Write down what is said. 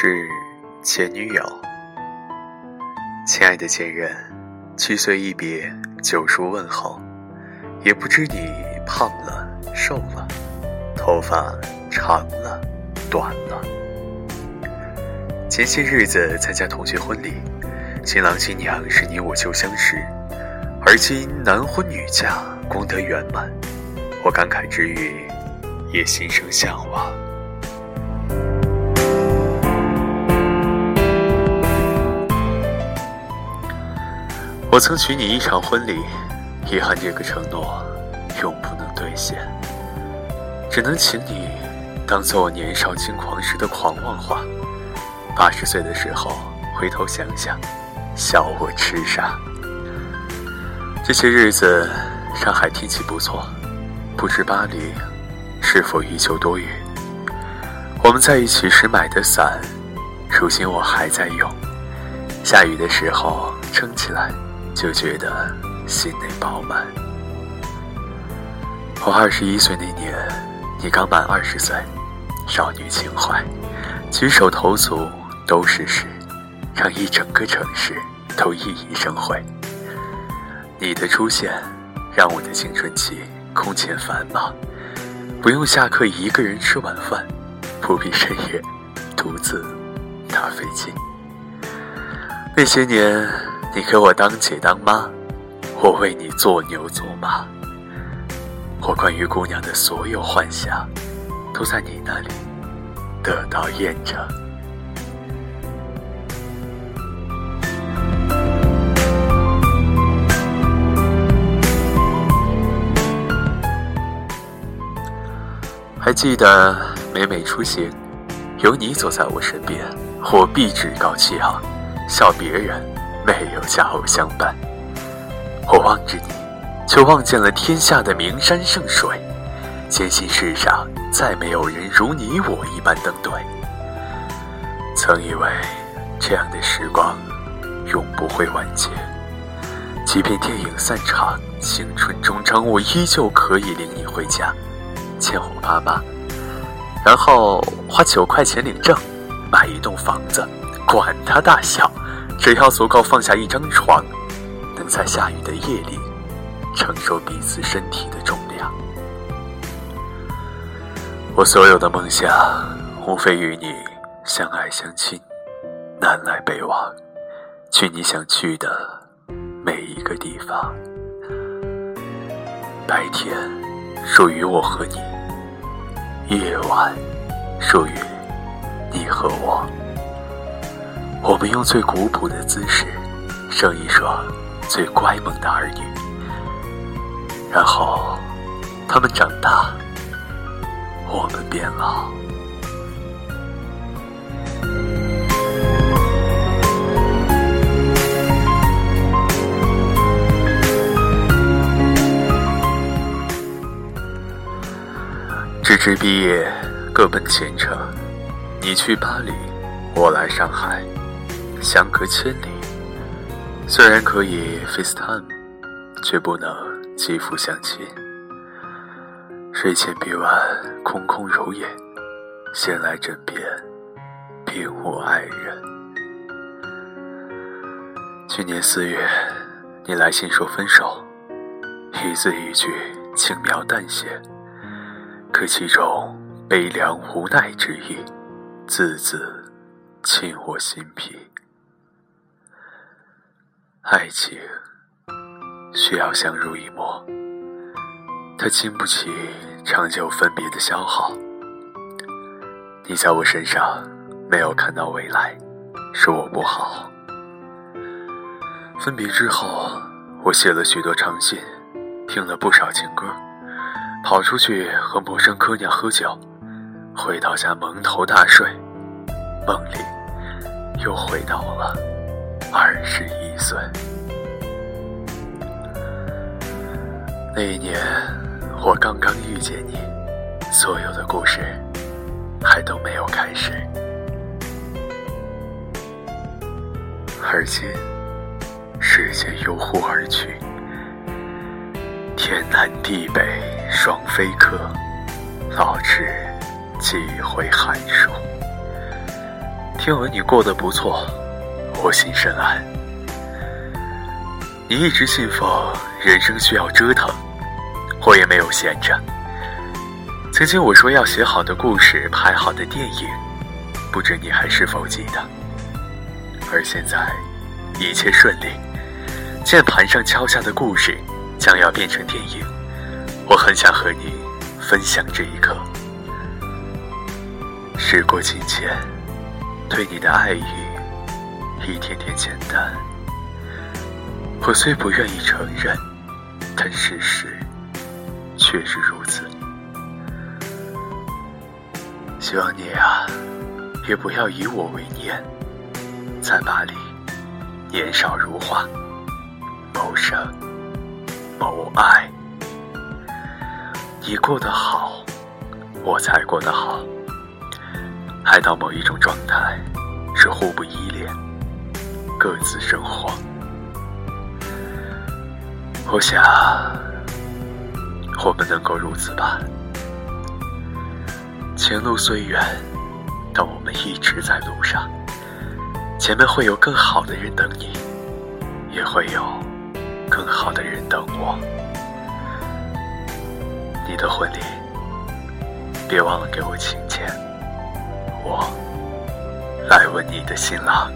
致前女友，亲爱的前任，七岁一别，九叔问候，也不知你胖了瘦了，头发长了短了。前些日子参加同学婚礼，新郎新娘是你我旧相识，而今男婚女嫁，功德圆满，我感慨之余，也心生向往。我曾许你一场婚礼，遗憾这个承诺永不能兑现，只能请你当做我年少轻狂时的狂妄话。八十岁的时候回头想想，笑我痴傻。这些日子上海天气不错，不知巴黎是否依旧多雨。我们在一起时买的伞，如今我还在用，下雨的时候撑起来。就觉得心内饱满。我二十一岁那年，你刚满二十岁，少女情怀，举手投足都是诗，让一整个城市都熠熠生辉。你的出现，让我的青春期空前繁忙，不用下课一个人吃晚饭，不必深夜独自搭飞机。那些年。你给我当姐当妈，我为你做牛做马。我关于姑娘的所有幻想，都在你那里得到验证。还记得每每出行，有你走在我身边，我必趾高气昂，笑别人。没有佳偶相伴，我望着你，却望见了天下的名山圣水，坚信世上再没有人如你我一般登对。曾以为这样的时光永不会完结，即便电影散场，青春终章，我依旧可以领你回家，见我爸妈，然后花九块钱领证，买一栋房子，管它大小。只要足够放下一张床，能在下雨的夜里承受彼此身体的重量。我所有的梦想，无非与你相爱相亲，南来北往，去你想去的每一个地方。白天属于我和你，夜晚属于你和我。我们用最古朴的姿势，生一双最乖萌的儿女，然后他们长大，我们变老。直至毕业，各奔前程。你去巴黎，我来上海。相隔千里，虽然可以 FaceTime，却不能肌肤相亲。睡前臂弯空空如也，醒来枕边并无爱人。去年四月，你来信说分手，一字一句轻描淡写，可其中悲凉无奈之意，字字沁我心脾。爱情需要相濡以沫，它经不起长久分别的消耗。你在我身上没有看到未来，是我不好。分别之后，我写了许多长信，听了不少情歌，跑出去和陌生姑娘喝酒，回到家蒙头大睡，梦里又回到了二十一。岁。那一年，我刚刚遇见你，所有的故事还都没有开始。而今，时间悠忽而去，天南地北双飞客，老翅几回寒暑。听闻你过得不错，我心深安。你一直信奉人生需要折腾，我也没有闲着。曾经我说要写好的故事，拍好的电影，不知你还是否记得？而现在，一切顺利，键盘上敲下的故事将要变成电影，我很想和你分享这一刻。时过境迁，对你的爱意一天天简单。我虽不愿意承认，但事实却是如此。希望你啊，也不要以我为念，在巴黎，年少如花，谋生，谋爱。你过得好，我才过得好。爱到某一种状态，是互不依恋，各自生活。我想，我们能够如此吧。前路虽远，但我们一直在路上。前面会有更好的人等你，也会有更好的人等我。你的婚礼，别忘了给我请柬。我来问你的新郎。